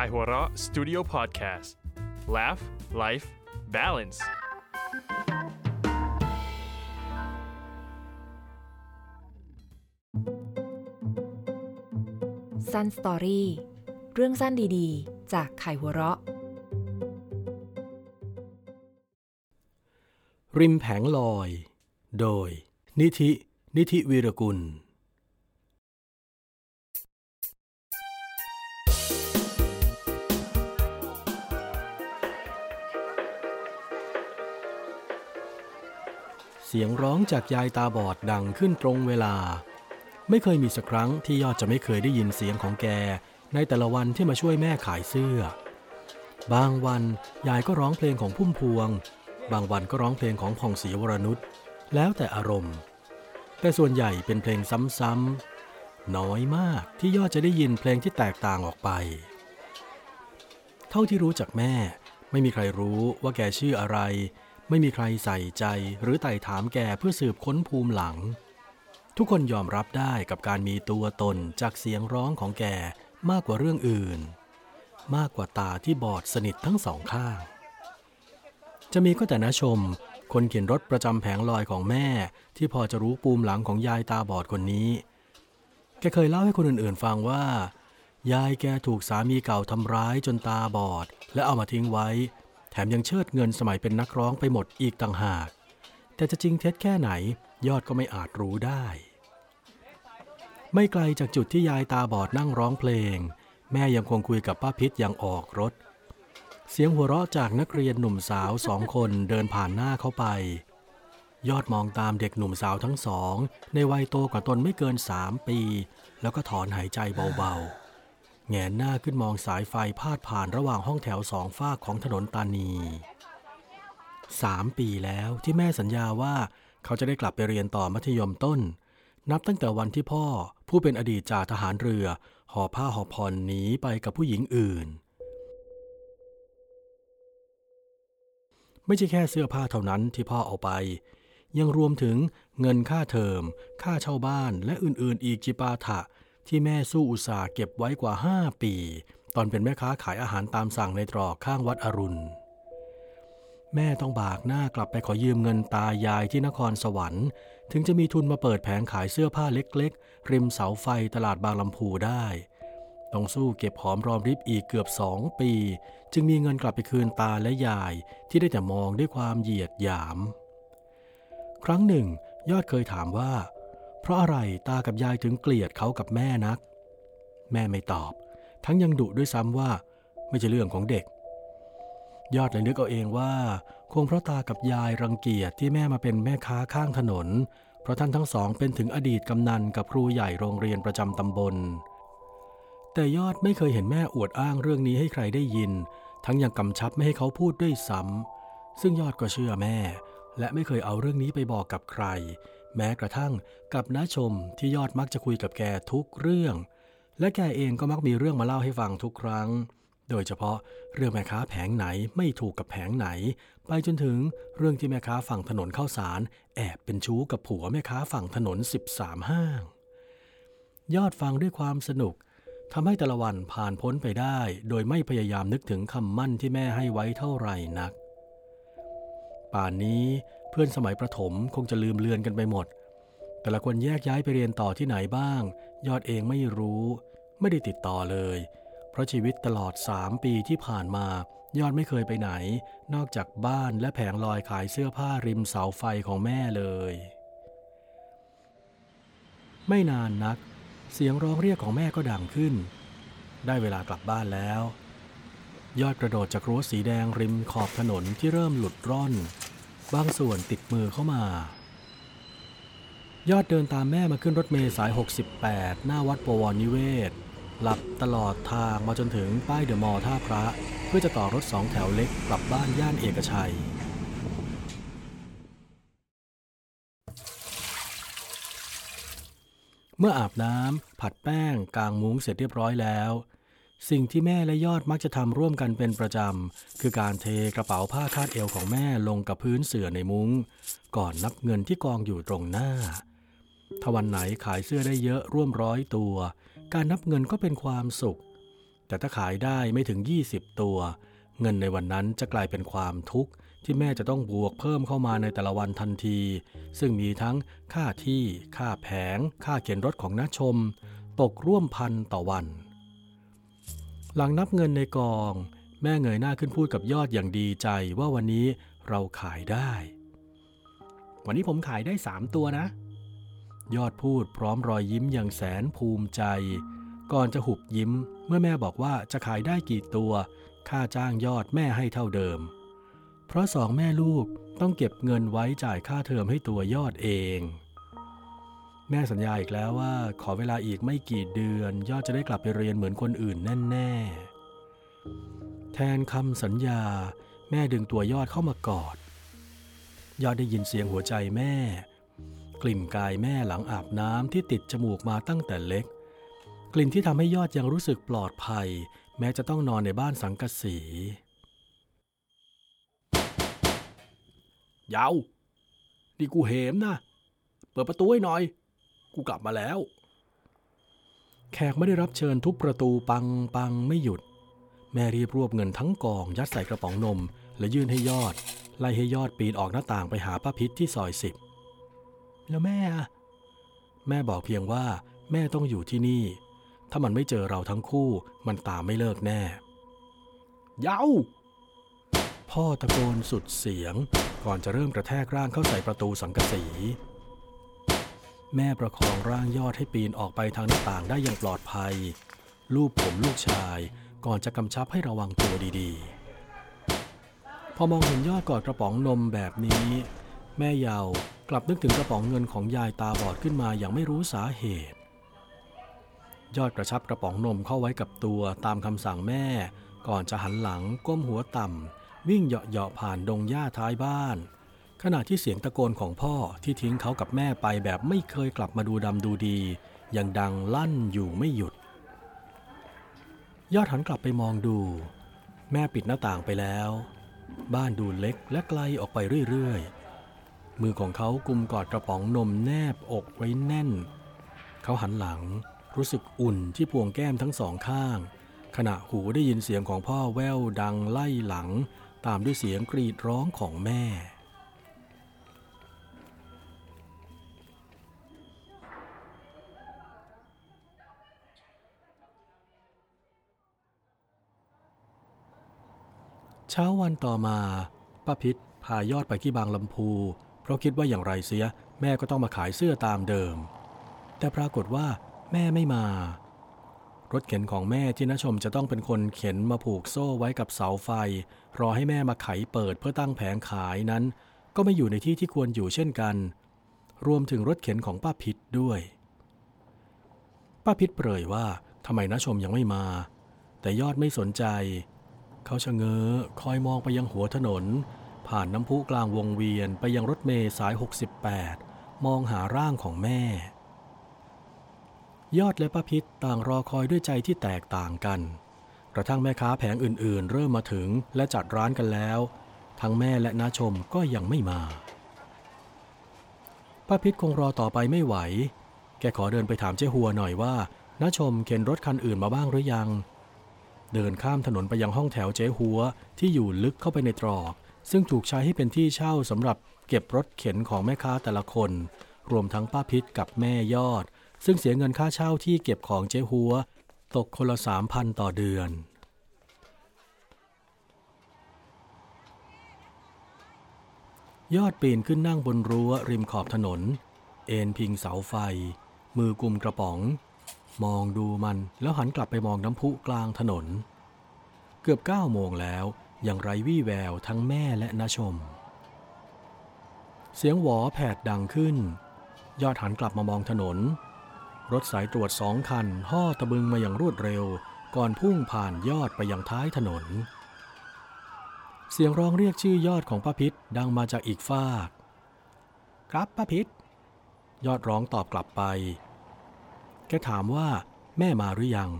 ายหัวเราะ Studio Podcast Laugh Life Balance Sun Story เรื่องสั้นดีๆ จากไขหัวเราะ ริมแผงลอย โดย นิธิ นิธิวีรกุล เสียงร้องจากยายตาบอดดังขึ้นตรงเวลา ไม่เคยมีสักครั้งที่ยอดจะไม่เคยได้ยินเสียงของแก ในแต่ละวันที่มาช่วยแม่ขายเสื้อ บางวันยายก็ร้องเพลงของพุ่มพวง บางวันก็ร้องเพลงของผ่องศรีวรนุชแล้วแต่อารมณ์ แต่ส่วนใหญ่เป็นเพลงซ้ำๆน้อยมากที่ยอดจะได้ยินเพลงที่แตกต่างออกไป เท่าที่รู้จักแม่ ไม่มีใครรู้ว่าแกชื่ออะไร ไม่มีใครใส่ใจหรือไต่ถามแกเพื่อสืบค้นภูมิหลัง ทุกคนยอมรับได้กับการมีตัวตนจากเสียงร้องของแกมากกว่าเรื่องอื่น มากกว่าตาที่บอดสนิททั้งสองข้าง จะมีก็แต่น้าชม คนเข็นรถประจำแผงลอยของแม่ ที่พอจะรู้ปูมหลังของยายตาบอดคนนี้ แกเคยเล่าให้คนอื่นๆฟังว่า ยายแกถูกสามีเก่าทำร้ายจนตาบอด และเอามาทิ้งไว้ แถมยังเชิดเงินสมัยเป็นนักร้องไปหมดอีกต่างหาก แต่จะจริงเท็จแค่ไหนยอดก็ไม่อาจรู้ได้ ไม่ไกลจากจุดที่ยายตาบอดนั่งร้องเพลง แม่ยังคงคุยกับป้าพิษอย่างออกรถ เสียงหัวเราะจากนักเรียนหนุ่มสาวสองคนเดินผ่านหน้าเขาไป ยอดมองตามเด็กหนุ่มสาวทั้งสอง ในวัยโตกว่าตนไม่เกินสามปี แล้วก็ถอนหายใจเบาๆ แงนหน้าขึ้นมองสายไฟพาดผ่านระหว่างห้องแถวสองฝากของถนนตานีสามปีแล้วที่แม่สัญญาว่าเขาจะได้กลับไปเรียนต่อมัธยมต้น นับตั้งแต่วันที่พ่อผู้เป็นอดีตจ่าทหารเรือห่อผ้าห่อผ่อนหนีไปกับผู้หญิงอื่น ไม่ใช่แค่เสื้อผ้าเท่านั้นที่พ่อเอาไป ยังรวมถึงเงินค่าเทอม ค่าเช่าบ้านและอื่นๆ อีกจิปาถะ ที่แม่สู้อุตสาห์เก็บไว้กว่า 5 ปี ตอนเป็นแม่ค้าขายอาหารตามสั่งในตรอกข้างวัดอรุณ แม่ต้องบากหน้ากลับไปขอยืมเงินตายายที่นครสวรรค์ ถึงจะมีทุนมาเปิดแผงขายเสื้อผ้าเล็กๆ ริมเสาไฟตลาดบางลำพูได้ ต้องสู้เก็บหอมรอมริบอีกเกือบสองปี จึงมีเงินกลับไปคืนตาและยายที่ได้แต่มองด้วยความเหยียดหยาม ครั้งหนึ่ง ยอดเคยถามว่า เพราะอะไรตากับยายถึงเกลียดเขากับแม่นัก แม่ไม่ตอบ ทั้งยังดุด้วยซ้ำว่า ไม่ใช่เรื่องของเด็ก ยอดเลยนึกเอาเองว่า คงเพราะตากับยายรังเกียจที่แม่มาเป็นแม่ค้าข้างถนน เพราะท่านทั้งสองเป็นถึงอดีตกำนันกับครูใหญ่โรงเรียนประจำตำบล แต่ยอดไม่เคยเห็นแม่อวดอ้างเรื่องนี้ให้ใครได้ยิน ทั้งยังกำชับไม่ให้เขาพูดด้วยซ้ำซึ่งยอดก็เชื่อแม่ และไม่เคยเอาเรื่องนี้ไปบอกกับใคร แม้กระทั่งกับน้าชมที่ยอดมักจะคุยกับแกทุกเรื่อง และแกเองก็มักมีเรื่องมาเล่าให้ฟังทุกครั้ง โดยเฉพาะเรื่องแม่ค้าแผงไหนไม่ถูกกับแผงไหน ไปจนถึงเรื่องที่แม่ค้าฝั่งถนนเข้าสาร แอบเป็นชู้กับผัวแม่ค้าฝั่งถนน 13 ห้าง ยอดฟังด้วยความสนุกทำให้แต่ละวันผ่านพ้นไปได้ โดยไม่พยายามนึกถึงคำมั่นที่แม่ให้ไว้เท่าไหร่นัก ป่านนี้ เพื่อนสมัยประถมคงจะลืมเลือนกันไปหมด แต่ละคนแยกย้ายไปเรียนต่อที่ไหนบ้าง ยอดเองไม่รู้ ไม่ได้ติดต่อเลย เพราะชีวิตตลอดสามปีที่ผ่านมา ยอดไม่เคยไปไหน นอกจากบ้านและแผงลอยขายเสื้อผ้าริมเสาไฟของแม่เลย ไม่นานนัก เสียงร้องเรียกของแม่ก็ดังขึ้น ได้เวลากลับบ้านแล้วยอดกระโดดจากรั้วสีแดงริมขอบถนนที่เริ่มหลุดร่อน บางส่วนติดมือเข้ามา ยอดเดินตามแม่มาขึ้นรถเมล์สาย 68 หน้าวัดปวรนิเวศ หลับตลอดทางมาจนถึงป้ายเดอะมอลล์ท่าพระ เพื่อจะต่อรถสองแถวเล็กกลับบ้านย่านเอกชัยเมื่ออาบน้ำผัดแป้งกางมุ้งเสร็จเรียบร้อยแล้ว สิ่งที่แม่และยอดมักจะทำร่วมกันเป็นประจำ คือการเทกระเป๋าผ้าคาดเอวของแม่ลงกับพื้นเสื่อในมุง้ง ก่อนนับเงินที่กองอยู่ตรงหน้า ถ้าวันไหนขายเสื้อได้เยอะร่วมร้อยตัว การนับเงินก็เป็นความสุข แต่ถ้าขายได้ไม่ถึง 20 ตัว เงินในวันนั้นจะกลายเป็นความทุกข์ที่แม่จะต้องบวกเพิ่มเข้ามาในแต่ละวันทันที ซึ่งมีทั้งค่าที่ ค่าแผง ค่าเข็นรถของน้าชม ตกร่วมพันต่อวัน หลังนับเงินในกอง แม่เงยหน้าขึ้นพูดกับยอดอย่างดีใจว่าวันนี้เราขายได้ วันนี้ผมขายได้สามตัวนะ ยอดพูดพร้อมรอยยิ้มอย่างแสนภูมิใจ ก่อนจะหุบยิ้ม เมื่อแม่บอกว่าจะขายได้กี่ตัว ค่าจ้างยอดแม่ให้เท่าเดิม เพราะสองแม่ลูกต้องเก็บเงินไว้จ่ายค่าเทอมให้ตัวยอดเอง แม่สัญญาอีกแล้วว่า ขอเวลาอีกไม่กี่เดือน ยอดจะได้กลับไปเรียนเหมือนคนอื่นแน่ๆ แทนคำสัญญา แม่ดึงตัวยอดเข้ามากอด ยอดได้ยินเสียงหัวใจแม่ กลิ่นกายแม่หลังอาบน้ำที่ติดจมูกมาตั้งแต่เล็ก กลิ่นที่ทำให้ยอดยังรู้สึกปลอดภัย แม้จะต้องนอนในบ้านสังกะสียาวนี่กูเหมนะ เปิดประตูให้หน่อย กูกลับมาแล้ว แขกไม่ได้รับเชิญทุบประตูปังปังไม่หยุด แม่รีบรวบเงินทั้งกอง ยัดใส่กระป๋องนม และยื่นให้ยอด ไล่ให้ยอดปีนออกหน้าต่างไปหาป้าพิษที่ซอยสิบแล้วแม่อะแม่บอกเพียงว่า แม่ต้องอยู่ที่นี่ ถ้ามันไม่เจอเราทั้งคู่ มันตามไม่เลิกแน่เย้าพ่อตะโกนสุดเสียง ก่อนจะเริ่มกระแทกร่างเข้าใส่ประตูสังกะสี แม่ประคองร่างยอดให้ปีนออกไปทางหน้าต่างได้อย่างปลอดภัย ลูบผมลูกชายก่อนจะกำชับให้ระวังตัวดีๆ พอมองเห็นยอดกอดกระป๋องนมแบบนี้ แม่เยาวกลับนึกถึงกระป๋องเงินของยายตาบอดขึ้นมาอย่างไม่รู้สาเหตุ ยอดกระชับกระป๋องนมเข้าไว้กับตัวตามคำสั่งแม่ ก่อนจะหันหลังก้มหัวต่ำวิ่งเหาะๆผ่านดงหญ้าท้ายบ้าน ขณะที่เสียงตะโกนของพ่อที่ทิ้งเขากับแม่ไปแบบไม่เคยกลับมาดูดำดูดี ยังดังลั่นอยู่ไม่หยุด ยอดหันกลับไปมองดู แม่ปิดหน้าต่างไปแล้ว บ้านดูเล็กและไกลออกไปเรื่อยๆ มือของเขากุมกอดกระป๋องนมแนบอกไว้แน่น เขาหันหลังรู้สึกอุ่นที่พวงแก้มทั้งสองข้าง ขณะหูได้ยินเสียงของพ่อแว่วดังไล่หลัง ตามด้วยเสียงกรีดร้องของแม่ เช้าวันต่อมาป้าพิษพายอดไปที่บางลำพู เพราะคิดว่าอย่างไรเสีย แม่ก็ต้องมาขายเสื้อตามเดิม แต่ปรากฏว่า แม่ไม่มา รถเข็นของแม่ที่นชมจะต้องเป็นคนเข็นมาผูกโซ่ไว้กับเสาไฟ รอให้แม่มาไขเปิดเพื่อตั้งแผงขายนั้น ก็ไม่อยู่ในที่ที่ควรอยู่เช่นกัน รวมถึงรถเข็นของป้าพิษด้วยป้าพิษเปรยว่าทำไมนชมยังไม่มา แต่ยอดไม่สนใจ เขาชะเง้อคอยมองไปยังหัวถนน ผ่านน้ำพุกลางวงเวียนไปยังรถเมล์สาย 68 มองหาร่างของแม่ ยอดและป้าพิษต่างรอคอยด้วยใจที่แตกต่างกัน กระทั่งแม่ค้าแผงอื่นๆ เริ่มมาถึงและจัดร้านกันแล้ว ทั้งแม่และน้าชมก็ยังไม่มาป้าพิษคงรอต่อไปไม่ไหว แกขอเดินไปถามเจ้หัวหน่อยว่าน้าชมเข็นรถคันอื่นมาบ้างหรือยัง เดินข้ามถนนไปยังห้องแถวเจ๊หัวที่อยู่ลึกเข้าไปในตรอก ซึ่งถูกใช้ให้เป็นที่เช่าสำหรับเก็บรถเข็นของแม่ค้าแต่ละคน รวมทั้งป้าพิษกับแม่ยอด ซึ่งเสียเงินค่าเช่าที่เก็บของเจ๊หัว ตกคนละสามพันต่อเดือนยอดปีนขึ้นนั่งบนรั้วริมขอบถนน เอนพิงเสาไฟ มือกุมกระป๋อง มองดูมันแล้วหันกลับไปมองน้ำพุกลางถนน เกือบเก้าโมงแล้วยังไรวี่แววทั้งแม่และนาชม เสียงหวอแผดดังขึ้น ยอดหันกลับมามองถนน รถสายตรวจสองคันห่อตะบึงมาอย่างรวดเร็ว ก่อนพุ่งผ่านยอดไปยังท้ายถนน เสียงร้องเรียกชื่อยอดของป้าพิษดังมาจากอีกฟาก ครับป้าพิษยอดร้องตอบกลับไป แกถามว่าแม่มาหรือยัง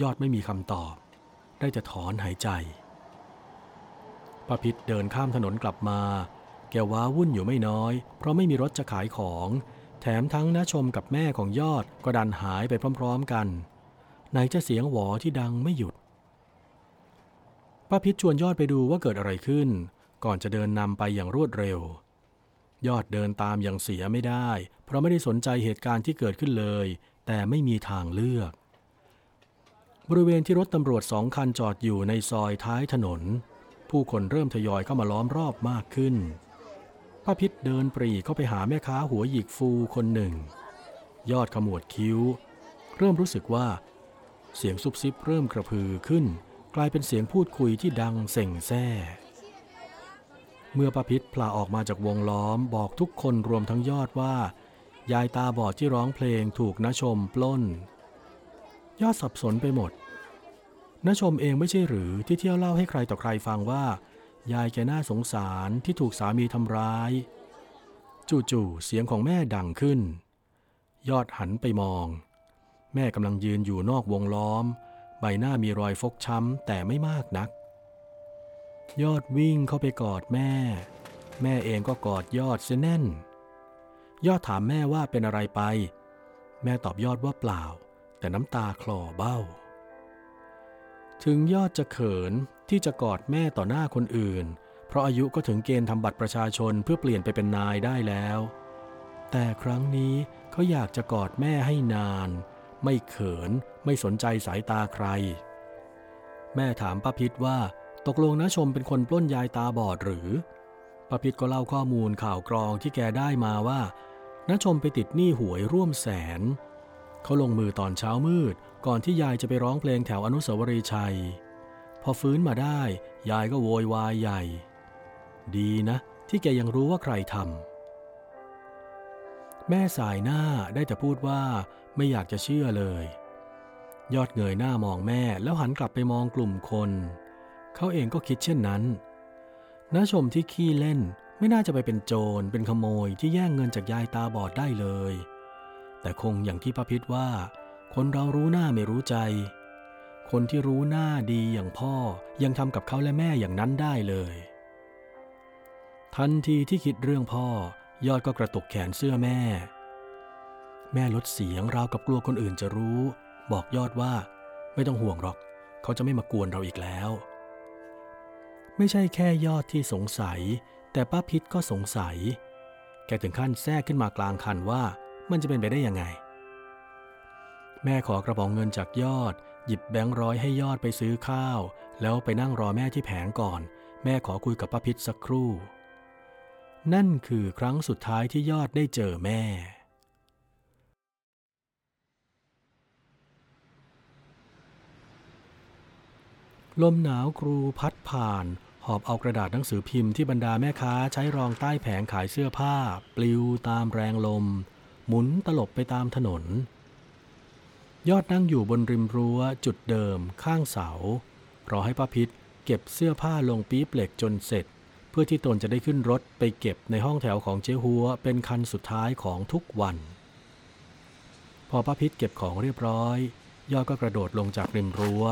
ยอดไม่มีคำตอบ ได้จะถอนหายใจป้าพิษเดินข้ามถนนกลับมา แกว้าวุ่นอยู่ไม่น้อย เพราะไม่มีรถจะขายของ แถมทั้งน้าชมกับแม่ของยอดก็ดันหายไปพร้อม ๆ กัน ไหนจะเสียงหวอที่ดังไม่หยุดป้าพิษชวนยอดไปดูว่าเกิดอะไรขึ้น ก่อนจะเดินนำไปอย่างรวดเร็ว ยอดเดินตามอย่างเสียไม่ได้ เพราะไม่ได้สนใจเหตุการณ์ที่เกิดขึ้นเลย แต่ไม่มีทางเลือก บริเวณที่รถตำรวจสองคันจอดอยู่ในซอยท้ายถนน ผู้คนเริ่มทยอยเข้ามาล้อมรอบมากขึ้นป้าพิษเดินปรีเข้าไปหาแม่ค้าหัวหยิกฟูคนหนึ่ง ยอดขมวดคิ้ว เริ่มรู้สึกว่า เสียงซุบซิบเริ่มกระพือขึ้น กลายเป็นเสียงพูดคุยที่ดังเส่งแซ่เมื่อป้าพิษพลาออกมาจากวงล้อมบอกทุกคนรวมทั้งยอดว่า ยายตาบอดที่ร้องเพลงถูกนชมปล้น ยอดสับสนไปหมดนชมเองไม่ใช่หรือที่เที่ยวเล่าให้ใครต่อใครฟังว่า ยายแกน่าสงสารที่ถูกสามีทำร้าย จู่ๆเสียงของแม่ดังขึ้น ยอดหันไปมอง แม่กำลังยืนอยู่นอกวงล้อม ใบหน้ามีรอยฟกช้ำแต่ไม่มากนัก ยอดวิ่งเข้าไปกอดแม่ แม่เองก็กอดยอดเสียแน่น ยอดถามแม่ว่าเป็นอะไรไป แม่ตอบยอดว่าเปล่า แต่น้ำตาคลอเบ้า ถึงยอดจะเขินที่จะกอดแม่ต่อหน้าคนอื่น เพราะอายุก็ถึงเกณฑ์ทำบัตรประชาชนเพื่อเปลี่ยนไปเป็นนายได้แล้ว แต่ครั้งนี้เขาอยากจะกอดแม่ให้นาน ไม่เขินไม่สนใจสายตาใคร แม่ถามป้าพิษว่า ตกลงนะชมเป็นคนปล้นยายตาบอดหรือป้าพิษก็เล่าข้อมูลข่าวกรองที่แกได้มาว่า น้าชมไปติดหนี้หวยร่วมแสน เขาลงมือตอนเช้ามืด ก่อนที่ยายจะไปร้องเพลงแถวอนุสาวรีย์ชัย พอฟื้นมาได้ ยายก็โวยวายใหญ่ ดีนะ ที่แกยังรู้ว่าใครทำแม่สายหน้าได้แต่พูดว่าไม่อยากจะเชื่อเลย ยอดเงยหน้ามองแม่แล้วหันกลับไปมองกลุ่มคน เขาเองก็คิดเช่นนั้นน้าชมที่ขี้เล่น ไม่น่าจะไปเป็นโจรเป็นขโมยที่แย่งเงินจากยายตาบอดได้เลย แต่คงอย่างที่พระพิษว่า คนเรารู้หน้าไม่รู้ใจ คนที่รู้หน้าดีอย่างพ่อยังทำกับเขาและแม่อย่างนั้นได้เลย ทันทีที่คิดเรื่องพ่อ ยอดก็กระตุกแขนเสื้อแม่ แม่ลดเสียงราวกับกลัวคนอื่นจะรู้ บอกยอดว่าไม่ต้องห่วงหรอก เขาจะไม่มากวนเราอีกแล้ว ไม่ใช่แค่ยอดที่สงสัย แต่ป้าพิษก็สงสัย แกถึงขั้นแทรกขึ้นมากลางคันว่ามันจะเป็นไปได้ยังไง แม่ขอกระป๋องเงินจากยอด หยิบแบงค์ร้อยให้ยอดไปซื้อข้าว แล้วไปนั่งรอแม่ที่แผงก่อน แม่ขอคุยกับป้าพิษสักครู่ นั่นคือครั้งสุดท้ายที่ยอดได้เจอแม่ลมหนาวกรูพัดผ่าน หอบเอากระดาษหนังสือพิมพ์ที่บรรดาแม่ค้าใช้รองใต้แผงขายเสื้อผ้า ปลิวตามแรงลม หมุนตลบไปตามถนน ยอดนั่งอยู่บนริมรั้วจุดเดิม ข้างเสา รอให้ป้าพิษเก็บเสื้อผ้าลงปี๊บเหล็กจนเสร็จ เพื่อที่ตนจะได้ขึ้นรถไปเก็บในห้องแถวของเจ๊หัวเป็นคันสุดท้ายของทุกวัน พอป้าพิษเก็บของเรียบร้อย ยอดก็กระโดดลงจากริมรั้ว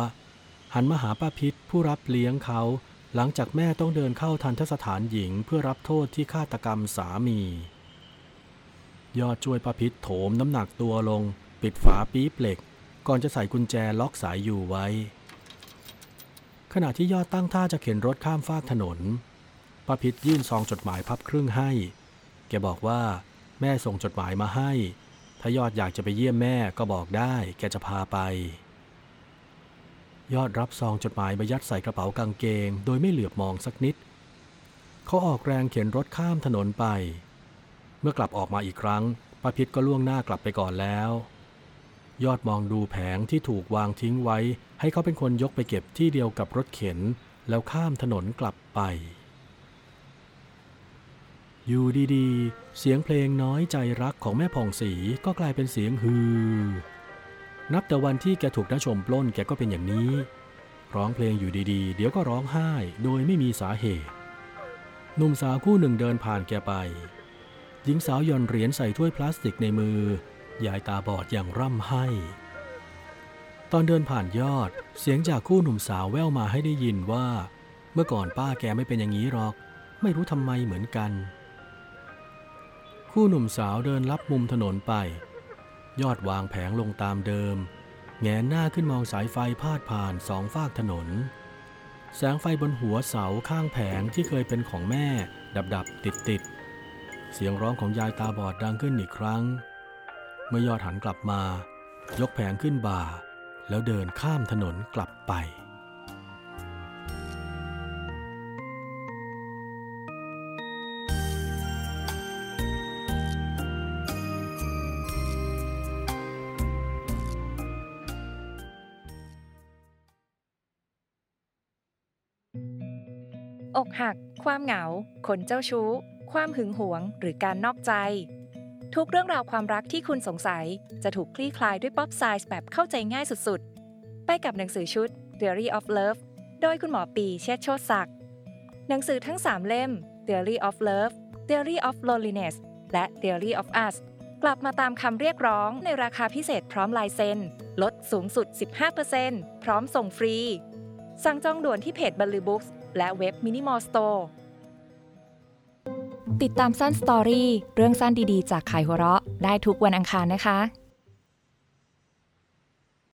หันมาหาป้าพิษผู้รับเลี้ยงเขา หลังจากแม่ต้องเดินเข้าทันทสถานหญิงเพื่อรับโทษที่ฆาตกรรมสามี ยอดช่วยป้าพิษโถมน้ำหนักตัวลง ปิดฝาปี๊บเหล็ก ก่อนจะใส่กุญแจล็อกสายอยู่ไว้ ขณะที่ยอดตั้งท่าจะเข็นรถข้ามฟากถนนป้าพิษยื่นซองจดหมายพับครึ่งให้ แกบอกว่าแม่ส่งจดหมายมาให้ ถ้ายอดอยากจะไปเยี่ยมแม่ก็บอกได้ แกจะพาไป ยอดรับซองจดหมายมายัดใส่กระเป๋ากางเกง โดยไม่เหลือบมองสักนิด เขาออกแรงเข็นรถข้ามถนนไป เมื่อกลับออกมาอีกครั้งป้าพิษก็ล่วงหน้ากลับไปก่อนแล้ว ยอดมองดูแผงที่ถูกวางทิ้งไว้ ให้เขาเป็นคนยกไปเก็บที่เดียวกับรถเข็น แล้วข้ามถนนกลับไป อยู่ดีๆ เสียงเพลงน้อยใจรักของแม่ผ่องศรีก็กลายเป็นเสียงฮือ นับแต่วันที่แกถูกน้าชมปล้นแกก็เป็นอย่างนี้ ร้องเพลงอยู่ดีๆ เดี๋ยวก็ร้องไห้ โดยไม่มีสาเหตุ หนุ่มสาวคู่หนึ่งเดินผ่านแกไป หญิงสาวย่อนเหรียญใส่ถ้วยพลาสติกในมือยายตาบอดอย่างร่ำไห้ ตอนเดินผ่านยอด เสียงจากคู่หนุ่มสาวแว่วมาให้ได้ยินว่า เมื่อก่อนป้าแกไม่เป็นอย่างนี้หรอก ไม่รู้ทำไมเหมือนกัน คู่หนุ่มสาวเดินลับมุมถนนไป ยอดวางแผงลงตามเดิม แงนหน้าขึ้นมองสายไฟพาดผ่านสองฝากถนน แสงไฟบนหัวเสาข้างแผงที่เคยเป็นของแม่ ดับดับติดติดเสียงร้องของยายตาบอดดังขึ้นอีกครั้ง เมื่อยอดหันกลับมา ยกแผงขึ้นบ่า แล้วเดินข้ามถนนกลับไป ความเหงา คนเจ้าชู้ ความหึงหวง หรือการนอกใจ ทุกเรื่องราวความรักที่คุณสงสัย จะถูกคลี่คลายด้วย pop psych แบบเข้าใจง่ายสุดๆ ไปกับหนังสือชุด Theory of Love โดยคุณหมอปีย์ เชษฐ์โชติศักดิ์หนังสือทั้ง 3 เล่ม Theory of Love Theory of Loneliness และ Theory of Us กลับมาตามคำเรียกร้องในราคาพิเศษพร้อมลายเซ็น ลดสูงสุด 15%พร้อมส่งฟรี สั่งจองด่วนที่เพจบัลลือบุ๊ก และเว็บมินิมอลสโตร์ติดตามสั้นสตอรี่เรื่องสั้นดีๆ จากขายหัวเราะได้ทุกวันอังคารนะคะ